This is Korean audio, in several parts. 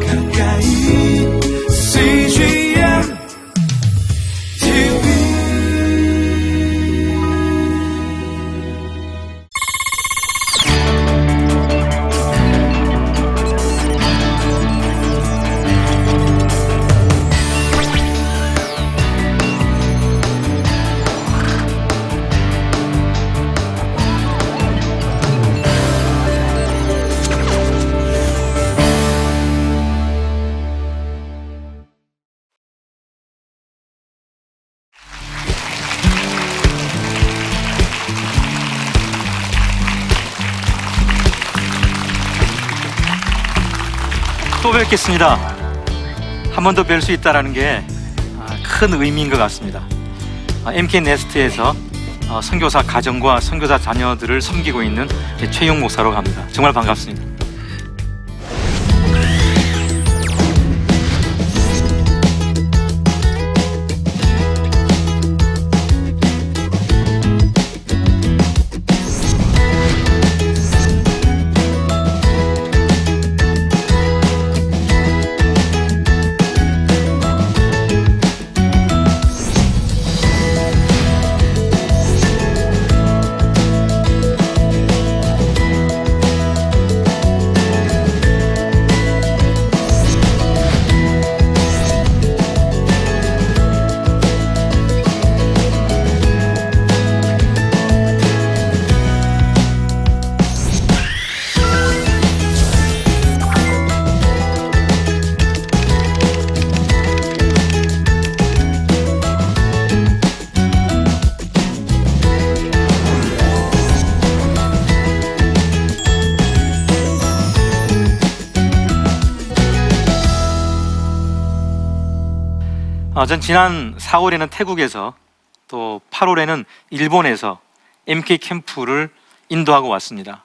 가까 뵙겠습니다. 한 번 더 뵐 수 있다라는 게 큰 의미인 것 같습니다. 아, MK 네스트에서 어, 선교사 가정과 선교사 자녀들을 섬기고 있는 최용 목사로 합니다. 정말 반갑습니다. 어, 전 지난 4월에는 태국에서 또 8월에는 일본에서 MK 캠프를 인도하고 왔습니다.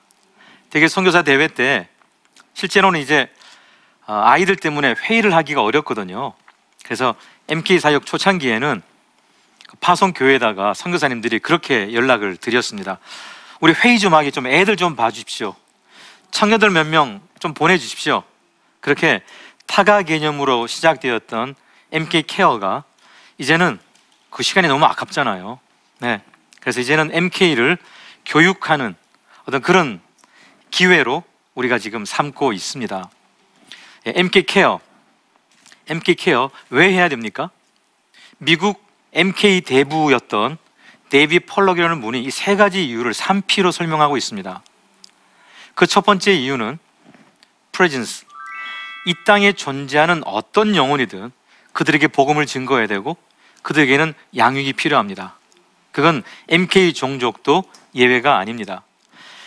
대개 선교사 대회 때 실제로는 이제 어, 아이들 때문에 회의를 하기가 어렵거든요. 그래서 MK 사역 초창기에는 그 파송 교회에다가 선교사님들이 그렇게 연락을 드렸습니다. 우리 회의 좀 하기 좀 애들 좀 봐주십시오. 청년들 몇 명 좀 보내주십시오. 그렇게 탁아 개념으로 시작되었던 MK care가 이제는 그 시간이 너무 아깝잖아요. 네. 그래서 이제는 MK를 교육하는 어떤 그런 기회로 우리가 지금 삼고 있습니다. 예, MK 케어. MK 케어 왜 해야 됩니까? 미국 MK 대부였던 데이비드 폴락이라는 분이 이 세 가지 이유를 3P로 설명하고 있습니다. 그 첫 번째 이유는 presence. 이 땅에 존재하는 어떤 영혼이든 그들에게 복음을 증거해야 되고 그들에게는 양육이 필요합니다. 그건 MK 종족도 예외가 아닙니다.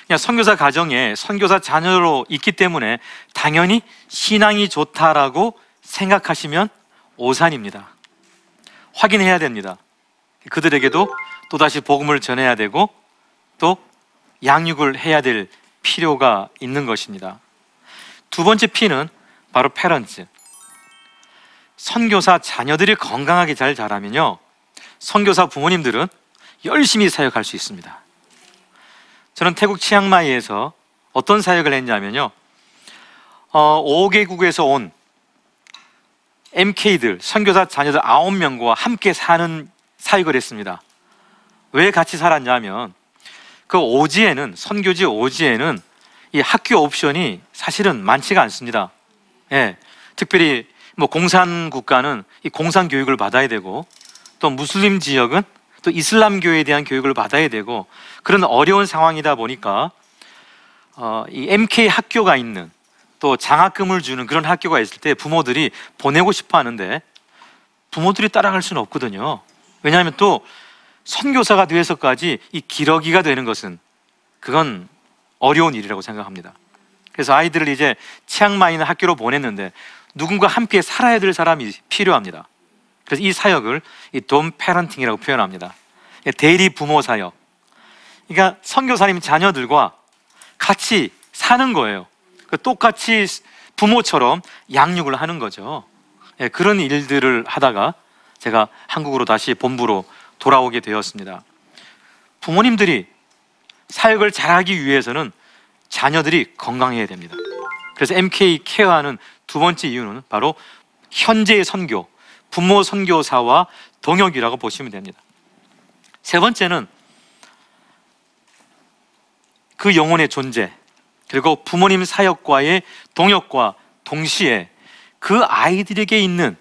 그냥 선교사 가정에 선교사 자녀로 있기 때문에 당연히 신앙이 좋다라고 생각하시면 오산입니다. 확인해야 됩니다. 그들에게도 또다시 복음을 전해야 되고 또 양육을 해야 될 필요가 있는 것입니다. 두 번째 P는 바로 페런츠. 선교사 자녀들이 건강하게 잘 자라면요. 선교사 부모님들은 열심히 사역할 수 있습니다. 저는 태국 치앙마이에서 어떤 사역을 했냐면요. 어, 5개국에서 온 MK들, 선교사 자녀들 9명과 함께 사는 사역을 했습니다. 왜 같이 살았냐면 그 오지에는 선교지 오지에는 이 학교 옵션이 사실은 많지가 않습니다. 예. 특별히 뭐 공산 국가는 이 공산 교육을 받아야 되고 또 무슬림 지역은 또 이슬람교에 대한 교육을 받아야 되고 그런 어려운 상황이다 보니까 어, 이 MK 학교가 있는 또 장학금을 주는 그런 학교가 있을 때 부모들이 보내고 싶어 하는데 부모들이 따라갈 수는 없거든요. 왜냐하면 또 선교사가 되어서까지 이 기러기가 되는 것은 그건 어려운 일이라고 생각합니다. 그래서 아이들을 이제 치앙마이 있는 학교로 보냈는데 누군가 함께 살아야 될 사람이 필요합니다. 그래서 이 사역을 이 돔 패런팅이라고 표현합니다. 대리 부모 사역. 그러니까 선교사님 자녀들과 같이 사는 거예요. 그 똑같이 부모처럼 양육을 하는 거죠. 예, 그런 일들을 하다가 제가 한국으로 다시 본부로 돌아오게 되었습니다. 부모님들이 사역을 잘하기 위해서는 자녀들이 건강해야 됩니다. 그래서 MK 케어하는 두 번째 이유는 바로 현재의 선교, 부모 선교사와 동역이라고 보시면 됩니다. 세 번째는 그 영혼의 존재, 그리고 부모님 사역과의 동역과 동시에 그 아이들에게 있는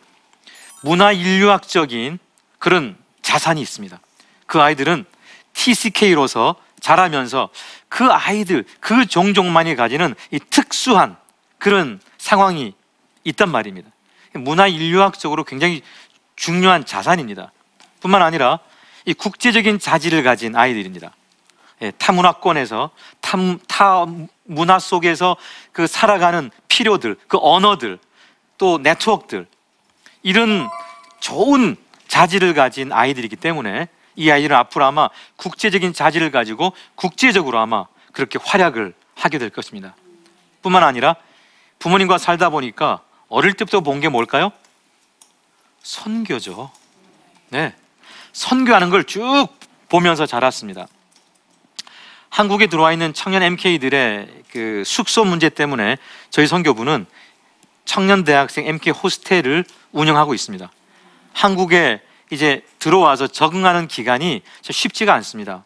문화 인류학적인 그런 자산이 있습니다. 그 아이들은 TCK로서 자라면서 그 아이들, 그 종족만이 가지는 이 특수한 그런 상황이 있단 말입니다. 문화 인류학적으로 굉장히 중요한 자산입니다. 뿐만 아니라 이 국제적인 자질을 가진 아이들입니다. 예, 타문화권에서 타, 타 문화 속에서 그 살아가는 필요들, 그 언어들, 또 네트워크들 이런 좋은 자질을 가진 아이들이기 때문에 이 아이들은 앞으로 아마 국제적인 자질을 가지고 국제적으로 아마 그렇게 활약을 하게 될 것입니다. 뿐만 아니라 부모님과 살다 보니까 어릴 때부터 본 게 뭘까요? 선교죠. 네. 선교하는 걸 쭉 보면서 자랐습니다. 한국에 들어와 있는 청년 MK들의 그 숙소 문제 때문에 저희 선교부는 청년 대학생 MK 호스텔을 운영하고 있습니다. 한국에 이제 들어와서 적응하는 기간이 쉽지가 않습니다.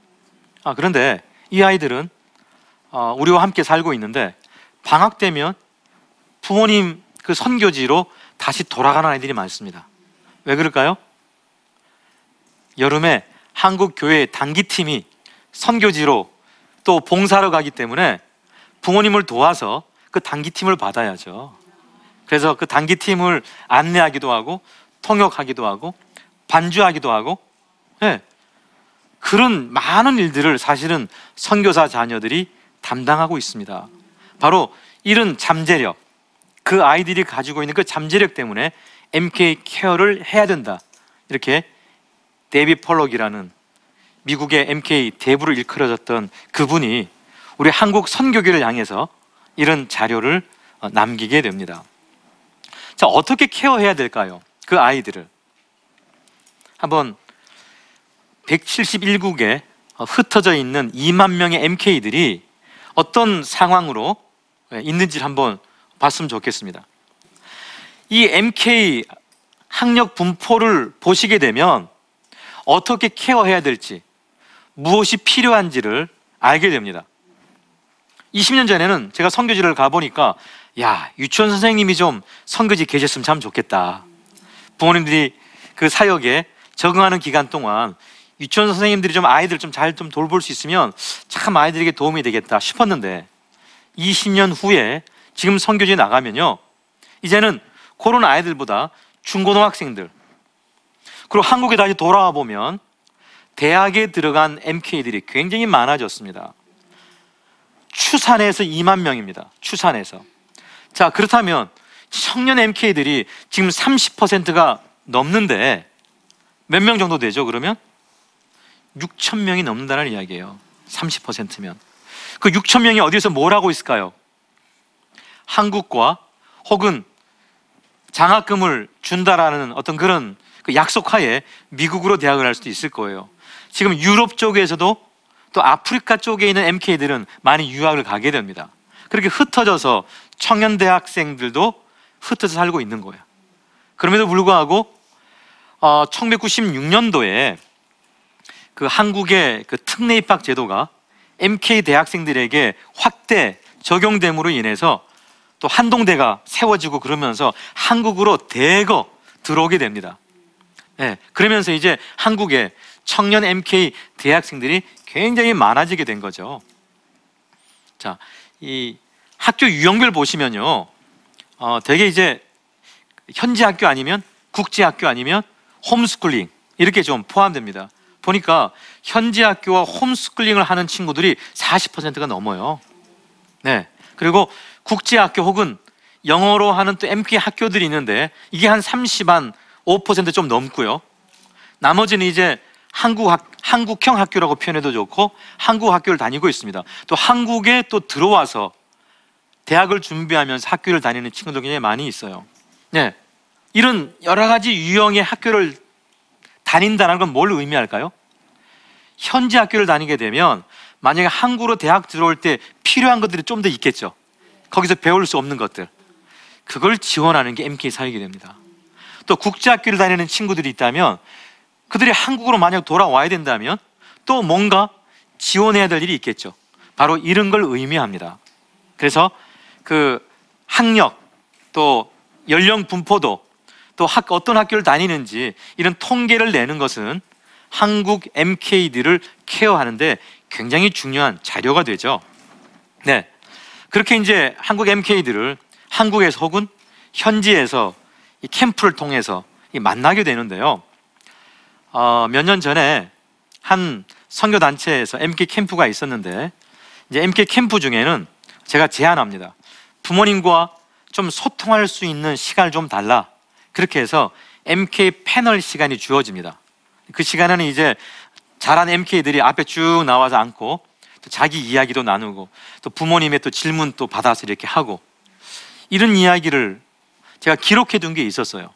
아, 그런데 이 아이들은 어, 우리와 함께 살고 있는데 방학 되면 부모님 그 선교지로 다시 돌아가는 아이들이 많습니다. 왜 그럴까요? 여름에 한국 교회 단기팀이 선교지로 또 봉사로 가기 때문에 부모님을 도와서 그 단기팀을 받아야죠. 그래서 그 단기팀을 안내하기도 하고 통역하기도 하고 반주하기도 하고 네. 그런 많은 일들을 사실은 선교사 자녀들이 담당하고 있습니다. 바로 이런 잠재력, 그 아이들이 가지고 있는 그 잠재력 때문에 MK 케어를 해야 된다. 이렇게 데이비 펄럭이라는 미국의 MK 대부를 일컬어졌던 그분이 우리 한국 선교계를 향해서 이런 자료를 어, 남기게 됩니다. 자, 어떻게 케어해야 될까요? 그 아이들을. 한번 171국에 어, 흩어져 있는 2만 명의 MK들이 어떤 상황으로 예, 있는지를 한번 봤으면 좋겠습니다. 이 MK 학력 분포를 보시게 되면 어떻게 케어해야 될지, 무엇이 필요한지를 알게 됩니다. 20년 전에는 제가 선교지를 가보니까 야, 유치원 선생님이 좀 선교지 계셨으면 참 좋겠다. 부모님들이 그 사역에 적응하는 기간 동안 유치원 선생님들이 좀 아이들 좀 잘 좀 돌볼 수 있으면 참 아이들에게 도움이 되겠다 싶었는데 20년 후에 지금 선교지에 나가면요. 이제는 그런 아이들보다 중고등학생들 그리고 한국에 다시 돌아와 보면 대학에 들어간 MK들이 굉장히 많아졌습니다. 추산에서 2만 명입니다. 추산에서. 자, 그렇다면 청년 MK들이 지금 30%가 넘는데 몇 명 정도 되죠, 그러면? 6천 명이 넘는다는 이야기예요. 30%면. 그 6천 명이 어디서 뭘 하고 있을까요? 한국과 혹은 장학금을 준다라는 어떤 그런 그 약속하에 미국으로 대학을 할 수도 있을 거예요. 지금 유럽 쪽에서도 또 아프리카 쪽에 있는 MK들은 많이 유학을 가게 됩니다. 그렇게 흩어져서 청년 대학생들도 흩어져 살고 있는 거예요. 그럼에도 불구하고 어, 1996년도에 그 한국의 그 특례 입학 제도가 MK 대학생들에게 확대 적용됨으로 인해서 또 한동대가 세워지고 그러면서 한국으로 대거 들어오게 됩니다. 네, 그러면서 이제 한국에 청년 MK 대학생들이 굉장히 많아지게 된 거죠. 자, 이 학교 유형별 보시면요, 어, 되게 이제 현지 학교 아니면 국제 학교 아니면 홈스쿨링 이렇게 좀 포함됩니다. 보니까 현지 학교와 홈스쿨링을 하는 친구들이 40%가 넘어요. 네. 그리고 국제 학교 혹은 영어로 하는 또 MK 학교들이 있는데 이게 한 30, 한 5%좀 넘고요. 나머지는 이제 한국 학, 한국형 학교라고 표현해도 좋고 한국 학교를 다니고 있습니다. 또 한국에 또 들어와서 대학을 준비하면서 학교를 다니는 친구들 굉장히 많이 있어요. 네. 이런 여러 가지 유형의 학교를 다닌다는 건 뭘 의미할까요? 현지 학교를 다니게 되면 만약에 한국으로 대학 들어올 때 필요한 것들이 좀 더 있겠죠. 거기서 배울 수 없는 것들 그걸 지원하는 게 MK 사역이 됩니다. 또 국제학교를 다니는 친구들이 있다면 그들이 한국으로 만약 돌아와야 된다면 또 뭔가 지원해야 될 일이 있겠죠. 바로 이런 걸 의미합니다. 그래서 그 학력 또 연령 분포도 또 학, 어떤 학교를 다니는지 이런 통계를 내는 것은 한국 MK들을 케어하는데 굉장히 중요한 자료가 되죠. 네. 그렇게 이제 한국 MK들을 한국에서 혹은 현지에서 이 캠프를 통해서 이 만나게 되는데요. 어, 몇 년 전에 한 선교 단체에서 MK 캠프가 있었는데 이제 MK 캠프 중에는 제가 제안합니다. 부모님과 좀 소통할 수 있는 시간을 좀 달라. 그렇게 해서 MK 패널 시간이 주어집니다. 그 시간에는 이제 잘한 MK들이 앞에 쭉 나와서 앉고 또 자기 이야기도 나누고 또 부모님의 또 질문 또 받아서 이렇게 하고 이런 이야기를 제가 기록해 둔 게 있었어요.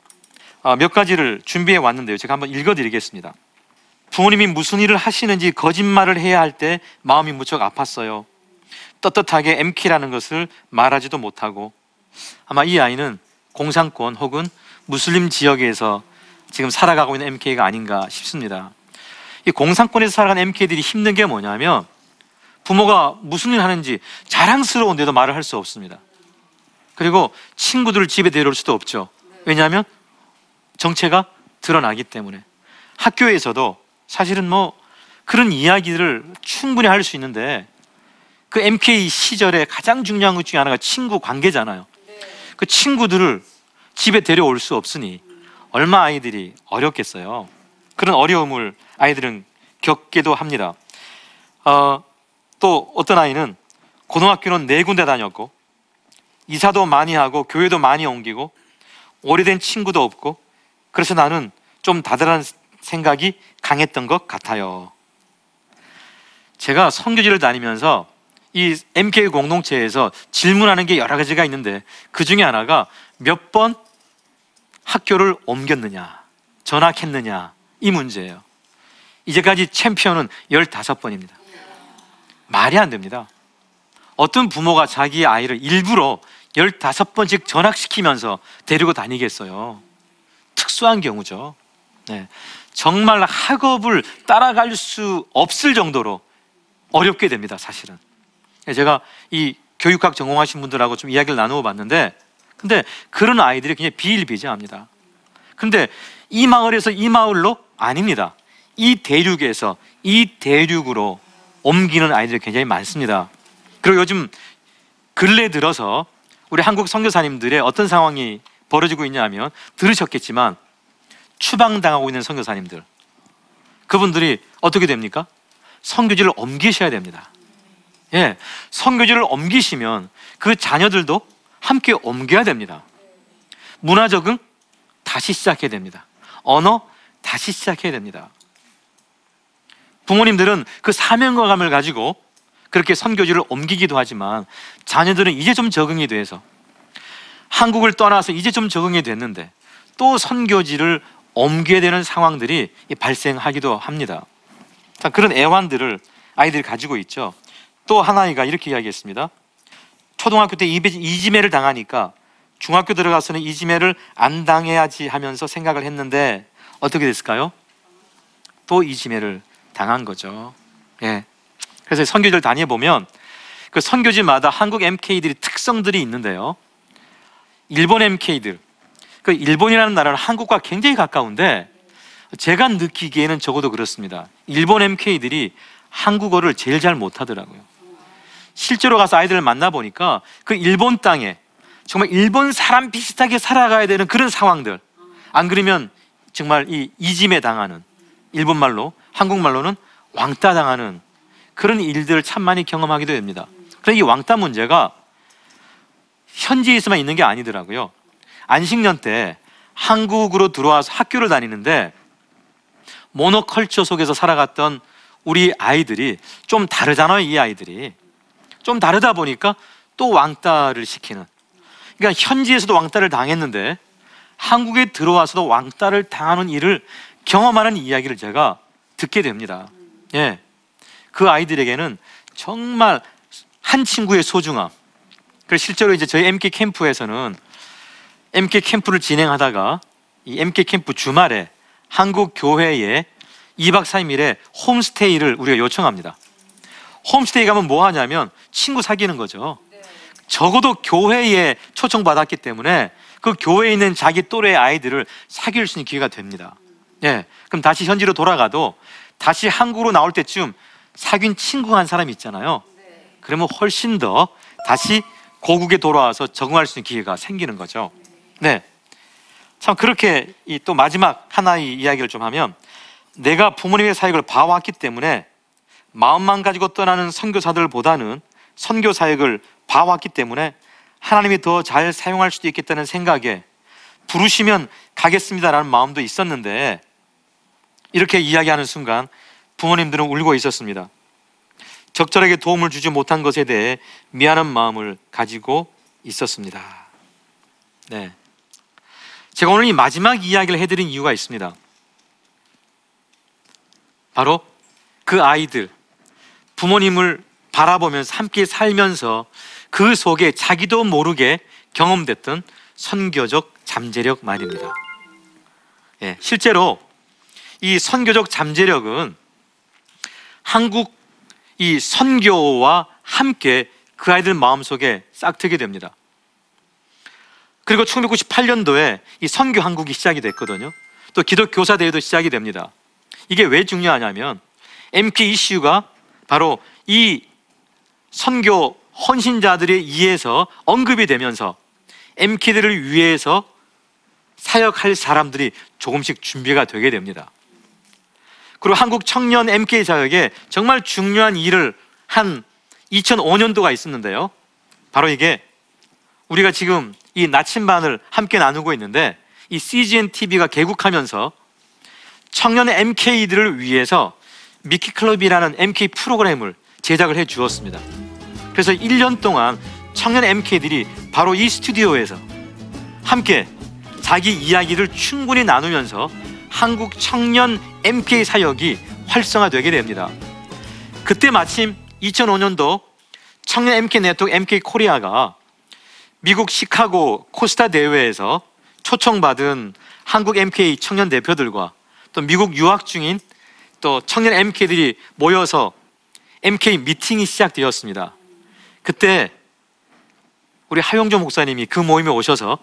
아, 몇 가지를 준비해 왔는데요. 제가 한번 읽어 드리겠습니다. 부모님이 무슨 일을 하시는지 거짓말을 해야 할 때 마음이 무척 아팠어요. 떳떳하게 MK라는 것을 말하지도 못하고 아마 이 아이는 공산권 혹은 무슬림 지역에서 지금 살아가고 있는 MK가 아닌가 싶습니다. 이 공산권에서 살아가는 MK들이 힘든 게 뭐냐면 부모가 무슨 일 하는지 자랑스러운데도 말을 할 수 없습니다. 그리고 친구들을 집에 데려올 수도 없죠. 왜냐하면 정체가 드러나기 때문에 학교에서도 사실은 뭐 그런 이야기들을 충분히 할 수 있는데 그 MK 시절에 가장 중요한 것 중에 하나가 친구 관계잖아요. 그 친구들을 집에 데려올 수 없으니 얼마 아이들이 어렵겠어요. 그런 어려움을 아이들은 겪기도 합니다. 어, 또 어떤 아이는 고등학교는 네 군데 다녔고 이사도 많이 하고 교회도 많이 옮기고 오래된 친구도 없고 그래서 나는 좀 다들한 생각이 강했던 것 같아요. 제가 선교지를 다니면서 이 MK 공동체에서 질문하는 게 여러 가지가 있는데 그 중에 하나가 몇 번 학교를 옮겼느냐, 전학했느냐 이 문제예요. 이제까지 챔피언은 15번입니다. 말이 안 됩니다. 어떤 부모가 자기 아이를 일부러 15번씩 전학시키면서 데리고 다니겠어요. 특수한 경우죠. 네. 정말 학업을 따라갈 수 없을 정도로 어렵게 됩니다, 사실은. 제가 이 교육학 전공하신 분들하고 좀 이야기를 나누어 봤는데, 근데 그런 아이들이 그냥 비일비재합니다. 근데 이 마을에서 이 마을로 아닙니다. 이 대륙에서 이 대륙으로 옮기는 아이들이 굉장히 많습니다. 그리고 요즘 근래 들어서 우리 한국 선교사님들의 어떤 상황이 벌어지고 있냐면 들으셨겠지만 추방당하고 있는 선교사님들 그분들이 어떻게 됩니까? 선교지를 옮기셔야 됩니다. 예, 선교지를 옮기시면 그 자녀들도 함께 옮겨야 됩니다. 문화 적응 다시 시작해야 됩니다. 언어 다시 시작해야 됩니다. 부모님들은 그 사명감을 가지고 그렇게 선교지를 옮기기도 하지만 자녀들은 이제 좀 적응이 돼서 한국을 떠나서 이제 좀 적응이 됐는데 또 선교지를 옮겨야 되는 상황들이 발생하기도 합니다. 자, 그런 애환들을 아이들이 가지고 있죠. 또 하나이가 이렇게 이야기했습니다. 초등학교 때 이지매를 당하니까 중학교 들어가서는 이지매를 안 당해야지 하면서 생각을 했는데 어떻게 됐을까요? 또 이 지매를 당한 거죠. 예. 그래서 선교지를 다녀 보면 그 선교지마다 한국 MK들이 특성들이 있는데요. 일본 MK들, 그 일본이라는 나라는 한국과 굉장히 가까운데 제가 느끼기에는 적어도 그렇습니다. 일본 MK들이 한국어를 제일 잘 못하더라고요. 실제로 가서 아이들을 만나 보니까 그 일본 땅에 정말 일본 사람 비슷하게 살아가야 되는 그런 상황들. 안 그러면 정말 이 이짐에 당하는 일본 말로 한국말로는 왕따 당하는 그런 일들을 참 많이 경험하기도 됩니다. 그런데 이 왕따 문제가 현지에서만 있는 게 아니더라고요. 안식년 때 한국으로 들어와서 학교를 다니는데 모노컬처 속에서 살아갔던 우리 아이들이 좀 다르잖아요, 이 아이들이. 좀 다르다 보니까 또 왕따를 시키는. 그러니까 현지에서도 왕따를 당했는데 한국에 들어와서도 왕따를 당하는 일을 경험하는 이야기를 제가 듣게 됩니다. 예. 그 아이들에게는 정말 한 친구의 소중함, 그래서 실제로 이제 저희 MK 캠프에서는 MK 캠프를 진행하다가 이 MK 캠프 주말에 한국 교회에 2박 3일의 홈스테이를 우리가 요청합니다. 홈스테이 가면 뭐 하냐면 친구 사귀는 거죠. 적어도 교회에 초청받았기 때문에 그 교회에 있는 자기 또래 아이들을 사귈 수 있는 기회가 됩니다. 예. 그럼 다시 현지로 돌아가도 다시 한국으로 나올 때쯤 사귄 친구 한 사람 있잖아요. 그러면 훨씬 더 다시 고국에 돌아와서 적응할 수 있는 기회가 생기는 거죠. 네. 참 그렇게 이또 마지막 하나의 이야기를 좀 하면 내가 부모님의 사역을 봐왔기 때문에 마음만 가지고 떠나는 선교사들보다는 선교 사역을 봐왔기 때문에 하나님이 더 잘 사용할 수도 있겠다는 생각에 부르시면 가겠습니다라는 마음도 있었는데 이렇게 이야기하는 순간 부모님들은 울고 있었습니다. 적절하게 도움을 주지 못한 것에 대해 미안한 마음을 가지고 있었습니다. 네. 제가 오늘 이 마지막 이야기를 해드린 이유가 있습니다. 바로 그 아이들, 부모님을 바라보면서 함께 살면서 그 속에 자기도 모르게 경험됐던 선교적 잠재력 말입니다. 예, 실제로 이 선교적 잠재력은 한국 이 선교와 함께 그 아이들 마음속에 싹트게 됩니다. 그리고 1998년도에 이 선교 한국이 시작이 됐거든요. 또 기독 교사 대회도 시작이 됩니다. 이게 왜 중요하냐면 MK 이슈가 바로 이 선교 헌신자들에 의해서 언급이 되면서 MK들을 위해서 사역할 사람들이 조금씩 준비가 되게 됩니다. 그리고 한국 청년 MK 사역에 정말 중요한 일을 한 2005년도가 있었는데요. 바로 이게 우리가 지금 이 나침반을 함께 나누고 있는데 이 CGN TV가 개국하면서 청년 MK들을 위해서 미키 클럽이라는 MK 프로그램을 제작을 해 주었습니다. 그래서 1년 동안 청년 MK들이 바로 이 스튜디오에서 함께 자기 이야기를 충분히 나누면서 한국 청년 MK 사역이 활성화되게 됩니다. 그때 마침 2005년도 청년 MK 네트워크 MK 코리아가 미국 시카고 코스타 대회에서 초청받은 한국 MK 청년 대표들과 또 미국 유학 중인 또 청년 MK들이 모여서 MK 미팅이 시작되었습니다. 그때 우리 하용조 목사님이 그 모임에 오셔서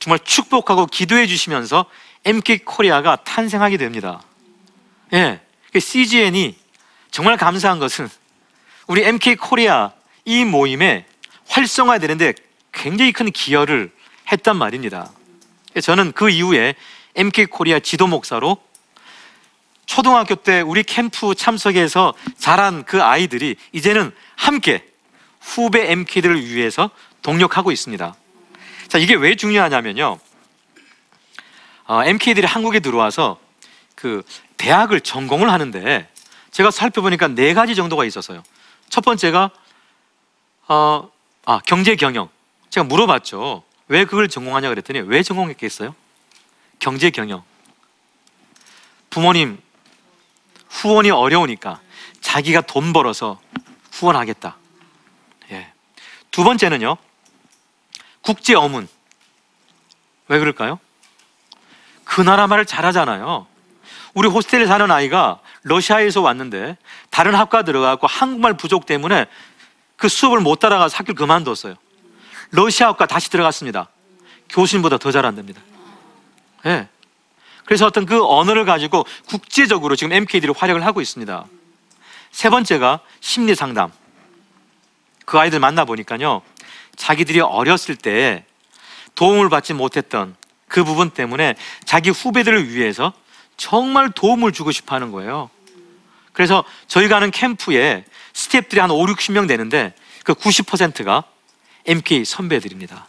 정말 축복하고 기도해 주시면서 MK 코리아가 탄생하게 됩니다. 예. CGN이 정말 감사한 것은 우리 MK 코리아 이 모임에 활성화되는데 굉장히 큰 기여를 했단 말입니다. 저는 그 이후에 MK 코리아 지도 목사로 초등학교 때 우리 캠프 참석해서 자란 그 아이들이 이제는 함께 후배 MK들을 위해서 동역하고 있습니다. 자, 이게 왜 중요하냐면요. 어, MK들이 한국에 들어와서 그 대학을 전공을 하는데 제가 살펴보니까 네 가지 정도가 있었어요. 첫 번째가 어, 아, 경제 경영. 제가 물어봤죠. 왜 그걸 전공하냐 그랬더니 왜 전공했겠어요? 경제 경영. 부모님 후원이 어려우니까 자기가 돈 벌어서 후원하겠다. 예. 두 번째는요. 국제 어문. 왜 그럴까요? 그 나라 말을 잘하잖아요. 우리 호스텔에 사는 아이가 러시아에서 왔는데 다른 학과 들어가고 한국말 부족 때문에 그 수업을 못 따라가서 학교를 그만뒀어요. 러시아 학과 다시 들어갔습니다. 교수님보다 더 잘한답니다. 예. 네. 그래서 어떤 그 언어를 가지고 국제적으로 지금 MK들이 활약을 하고 있습니다. 세 번째가 심리 상담. 그 아이들 만나보니까요. 자기들이 어렸을 때 도움을 받지 못했던 그 부분 때문에 자기 후배들을 위해서 정말 도움을 주고 싶어 하는 거예요. 그래서 저희가 하는 캠프에 스태프들이 한 5, 60명 되는데 그 90%가 MK 선배들입니다.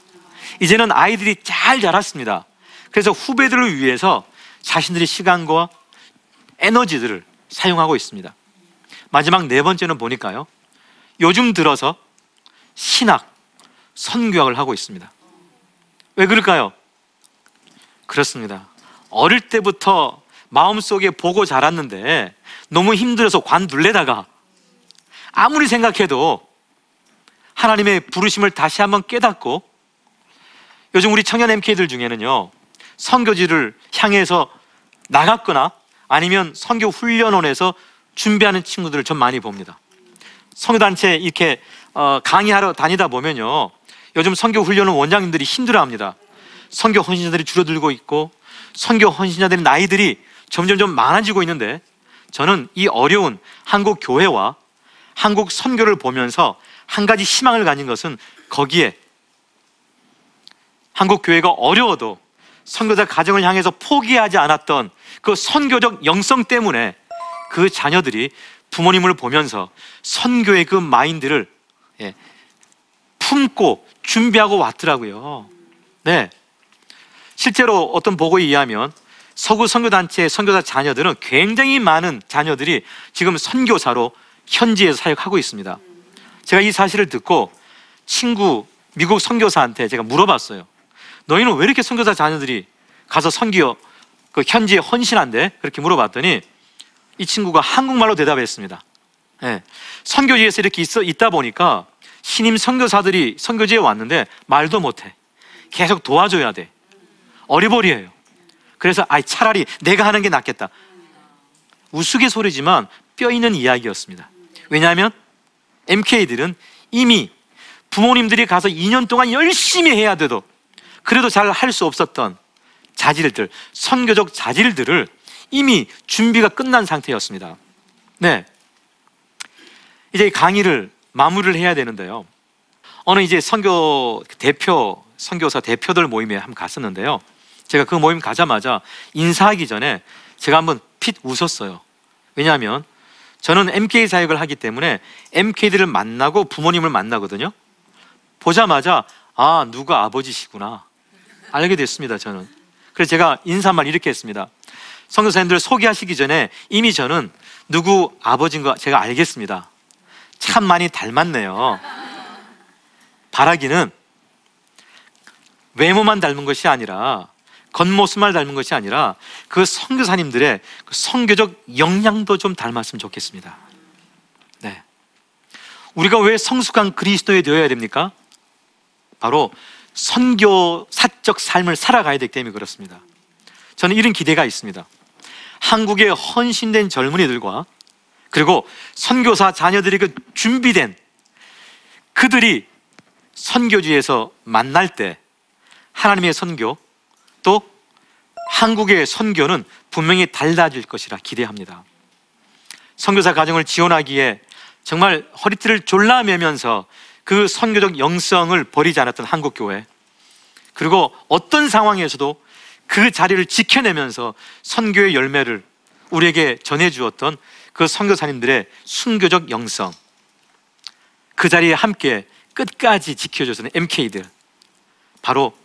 이제는 아이들이 잘 자랐습니다. 그래서 후배들을 위해서 자신들의 시간과 에너지들을 사용하고 있습니다. 마지막 네 번째는 보니까요. 요즘 들어서 신학, 선교학을 하고 있습니다. 왜 그럴까요? 그렇습니다. 어릴 때부터 마음속에 보고 자랐는데 너무 힘들어서 관둘래다가 아무리 생각해도 하나님의 부르심을 다시 한번 깨닫고 요즘 우리 청년 MK들 중에는요 선교지를 향해서 나갔거나 아니면 선교 훈련원에서 준비하는 친구들을 좀 많이 봅니다. 선교단체 이렇게 어, 강의하러 다니다 보면요 요즘 선교 훈련원 원장님들이 힘들어합니다. 선교 헌신자들이 줄어들고 있고 선교 헌신자들의 나이들이 점점점 많아지고 있는데 저는 이 어려운 한국 교회와 한국 선교를 보면서 한 가지 희망을 가진 것은 거기에 한국 교회가 어려워도 선교자 가정을 향해서 포기하지 않았던 그 선교적 영성 때문에 그 자녀들이 부모님을 보면서 선교의 그 마인드를 예, 품고 준비하고 왔더라고요. 네. 실제로 어떤 보고에 의하면 서구 선교단체의 선교사 자녀들은 굉장히 많은 자녀들이 지금 선교사로 현지에서 사역하고 있습니다. 제가 이 사실을 듣고 친구 미국 선교사한테 제가 물어봤어요. 너희는 왜 이렇게 선교사 자녀들이 가서 선교 그 현지에 헌신한데 그렇게 물어봤더니 이 친구가 한국말로 대답했습니다. 예, 선교지에서 이렇게 있어 있다 보니까 신임 선교사들이 선교지에 왔는데 말도 못해. 계속 도와줘야 돼. 어리버리해요. 그래서 아이 차라리 내가 하는 게 낫겠다. 우스갯소리지만 뼈 있는 이야기였습니다. 왜냐하면 MK들은 이미 부모님들이 가서 2년 동안 열심히 해야 돼도 그래도 잘 할 수 없었던 자질들, 선교적 자질들을 이미 준비가 끝난 상태였습니다. 네. 이제 강의를 마무리를 해야 되는데요. 어느 이제 선교 대표, 선교사 대표들 모임에 한번 갔었는데요. 제가 그 모임 가자마자 인사하기 전에 제가 한번 핏 웃었어요. 왜냐하면 저는 MK 사역을 하기 때문에 MK들을 만나고 부모님을 만나거든요. 보자마자 아 누가 아버지시구나 알게 됐습니다. 저는 그래서 제가 인사말 이렇게 했습니다. 선교사님들 소개하시기 전에 이미 저는 누구 아버지인 거 제가 알겠습니다. 참 많이 닮았네요. 바라기는 외모만 닮은 것이 아니라 겉모습만 닮은 것이 아니라 그 선교사님들의 그 선교적 역량도 좀 닮았으면 좋겠습니다. 네. 우리가 왜 성숙한 그리스도에 되어야 됩니까? 바로 선교 사적 삶을 살아가야 되기 때문에 그렇습니다. 저는 이런 기대가 있습니다. 한국의 헌신된 젊은이들과 그리고 선교사 자녀들이 그 준비된 그들이 선교지에서 만날 때 하나님의 선교 또 한국의 선교는 분명히 달라질 것이라 기대합니다. 선교사 가정을 지원하기에 정말 허리띠를 졸라매면서 그 선교적 영성을 버리지 않았던 한국 교회 그리고 어떤 상황에서도 그 자리를 지켜내면서 선교의 열매를 우리에게 전해 주었던 그 선교사님들의 순교적 영성 그 자리에 함께 끝까지 지켜줘서는 MK들 바로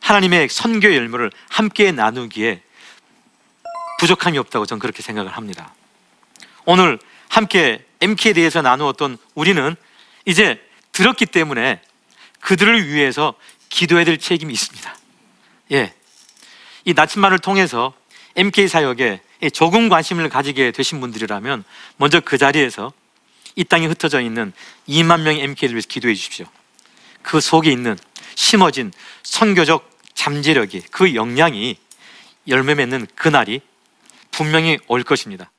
하나님의 선교 열매를 함께 나누기에 부족함이 없다고 저는 그렇게 생각을 합니다. 오늘 함께 MK에 대해서 나누었던 우리는 이제 들었기 때문에 그들을 위해서 기도해야 될 책임이 있습니다. 예. 이 나침반을 통해서 MK 사역에 조금 관심을 가지게 되신 분들이라면 먼저 그 자리에서 이 땅에 흩어져 있는 2만 명의 MK를 위해서 기도해 주십시오. 그 속에 있는 심어진 선교적 잠재력이 그 역량이 열매 맺는 그날이 분명히 올 것입니다.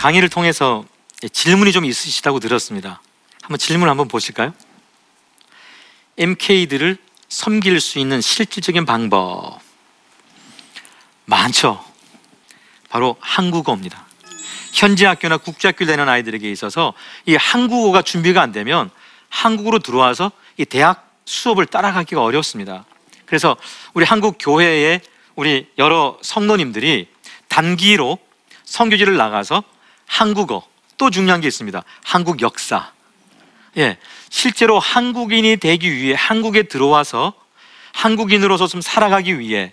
강의를 통해서 질문이 좀 있으시다고 들었습니다. 한번 질문 한번 보실까요? MK들을 섬길 수 있는 실질적인 방법 많죠. 바로 한국어입니다. 현지 학교나 국제 학교 다니는 아이들에게 있어서 이 한국어가 준비가 안 되면 한국으로 들어와서 이 대학 수업을 따라가기가 어렵습니다. 그래서 우리 한국 교회의 우리 여러 성도님들이 단기로 선교지를 나가서 한국어 또 중요한 게 있습니다. 한국 역사 예, 실제로 한국인이 되기 위해 한국에 들어와서 한국인으로서 좀 살아가기 위해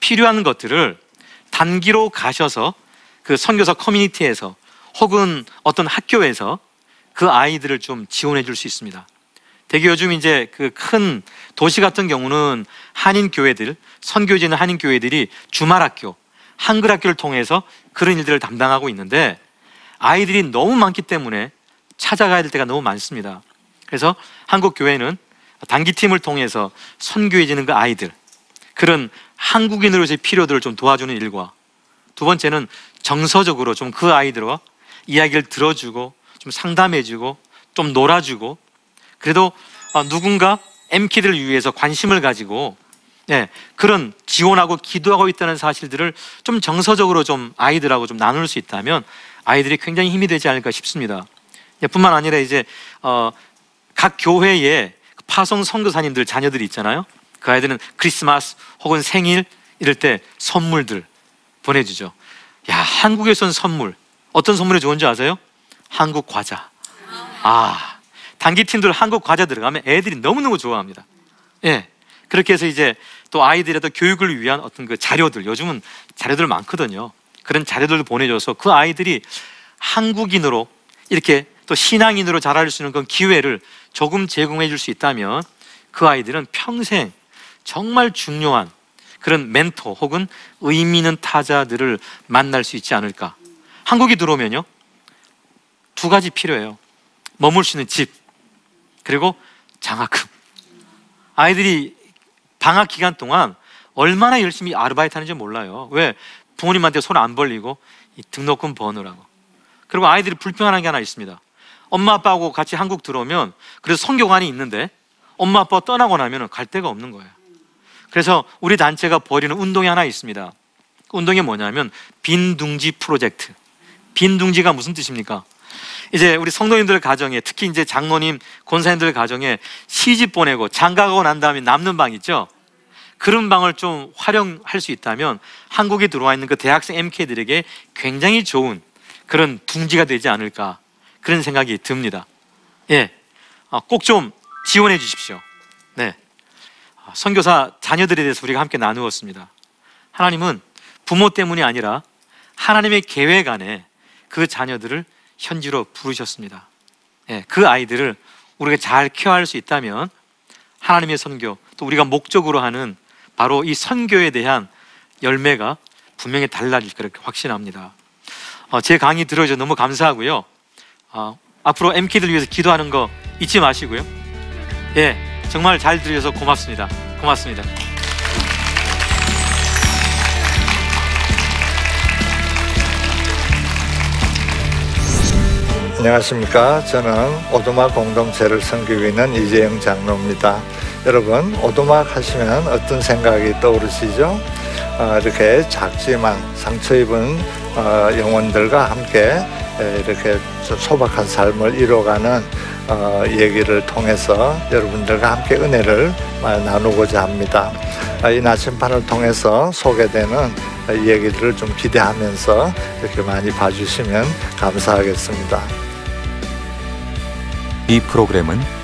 필요한 것들을 단기로 가셔서 그 선교사 커뮤니티에서 혹은 어떤 학교에서 그 아이들을 좀 지원해 줄 수 있습니다. 되게 요즘 이제 그 큰 도시 같은 경우는 한인 교회들, 선교지는 한인 교회들이 주말 학교, 한글 학교를 통해서 그런 일들을 담당하고 있는데 아이들이 너무 많기 때문에 찾아가야 될 때가 너무 많습니다. 그래서 한국 교회는 단기 팀을 통해서 선교해지는 그 아이들 그런 한국인으로서의 필요들을 좀 도와주는 일과 두 번째는 정서적으로 좀 그 아이들과 이야기를 들어주고 좀 상담해주고 좀 놀아주고 그래도 어, 누군가 M키들을 위해서 관심을 가지고 예, 그런 지원하고 기도하고 있다는 사실들을 좀 정서적으로 좀 아이들하고 좀 나눌 수 있다면 아이들이 굉장히 힘이 되지 않을까 싶습니다. 예, 뿐만 아니라 이제 어, 각 교회에 파송 선교사님들 자녀들이 있잖아요. 그 아이들은 크리스마스 혹은 생일 이럴 때 선물들 보내주죠. 야 한국에선 선물 어떤 선물이 좋은지 아세요? 한국 과자. 아 단기 팀들 한국 과자 들어가면 애들이 너무 너무 좋아합니다. 예. 그렇게 해서 이제 또 아이들의 또 교육을 위한 어떤 그 자료들 요즘은 자료들 많거든요. 그런 자료들을 보내줘서 그 아이들이 한국인으로 이렇게 또 신앙인으로 자랄 수 있는 그런 기회를 조금 제공해 줄 수 있다면 그 아이들은 평생 정말 중요한 그런 멘토 혹은 의미 있는 타자들을 만날 수 있지 않을까. 한국이 들어오면요. 두 가지 필요해요. 머물 수 있는 집, 그리고 장학금. 아이들이 방학 기간 동안 얼마나 열심히 아르바이트 하는지 몰라요. 왜? 부모님한테 손 안 벌리고 이 등록금 버느라고. 그리고 아이들이 불평하는 게 하나 있습니다. 엄마 아빠하고 같이 한국 들어오면 그래서 성교관이 있는데 엄마 아빠 떠나고 나면 갈 데가 없는 거예요. 그래서 우리 단체가 벌이는 운동이 하나 있습니다. 그 운동이 뭐냐면 빈둥지 프로젝트. 빈둥지가 무슨 뜻입니까? 이제 우리 성도님들 가정에 특히 이제 장로님, 권사님들 가정에 시집 보내고 장가 가고 난 다음에 남는 방 있죠? 그런 방을 좀 활용할 수 있다면 한국에 들어와 있는 그 대학생 MK들에게 굉장히 좋은 그런 둥지가 되지 않을까 그런 생각이 듭니다. 예, 꼭 좀 지원해 주십시오. 네, 아, 선교사 자녀들에 대해서 우리가 함께 나누었습니다. 하나님은 부모 때문이 아니라 하나님의 계획 안에 그 자녀들을 현지로 부르셨습니다. 예, 그 아이들을 우리가 잘 케어할 수 있다면 하나님의 선교 또 우리가 목적으로 하는 바로 이 선교에 대한 열매가 분명히 달라질 거렇게 확신합니다. 어, 제 강의 들어주셔서 너무 감사하고요. 어, 앞으로 MK들 위해서 기도하는 거 잊지 마시고요. 예, 정말 잘 들으셔서 고맙습니다. 고맙습니다. 안녕하십니까. 저는 오두막 공동체를 섬기고 있는 이재영 장로입니다. 여러분, 오두막 하시면 어떤 생각이 떠오르시죠? 어, 이렇게 작지만 상처 입은 어, 영혼들과 함께 이렇게 소박한 삶을 이뤄가는 어, 얘기를 통해서 여러분들과 함께 은혜를 나누고자 합니다. 아, 이 나침판을 통해서 소개되는 얘기들을 좀 기대하면서 이렇게 많이 봐주시면 감사하겠습니다. 이 프로그램은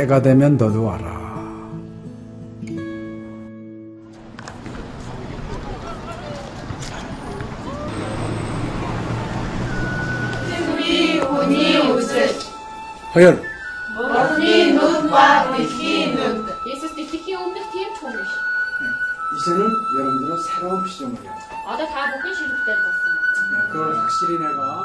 때가 되면 너도 와라. 허연. 머니 눈과 귀 눈. 예수님께 오면 뒤엔 총이시. 네, 이제는 여러분들은 새로운 시점을 해요. 아다 다 보기 싫을 때 봤어. 그걸 확실히 내가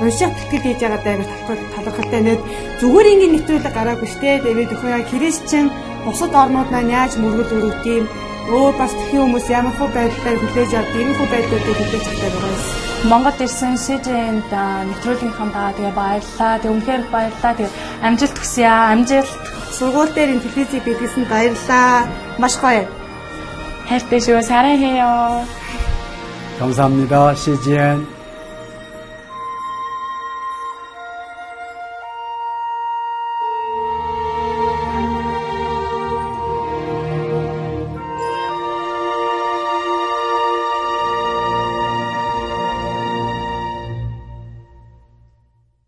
уншаад тэтгэл хийж байгаа даа талархалтай нэг зүгээр ингээд нэвтрүүлэг гараагүй штэ тэгээд өхөө яа христчэн бусад орнууд маань яаж мөргөл өрөвт юм өөр бас тхэн хүмүүс ямар хөө байдлаар хүлээж авд ийм хөө байдлуудыг хүлээж авдаг байгаа юм. Монгол ирсэн СЖН-д нэвтрүүлгийнхаа даа тэгээ баярлаа. Тэг үнхээр баярлаа. Тэг амжилт хүсье аа. Амжилт. Сургууль дээр ин телевизийг бидлсэн баярлаа. Маш гоё. хайртай шүү. 사랑해요. 감사합니다. CGN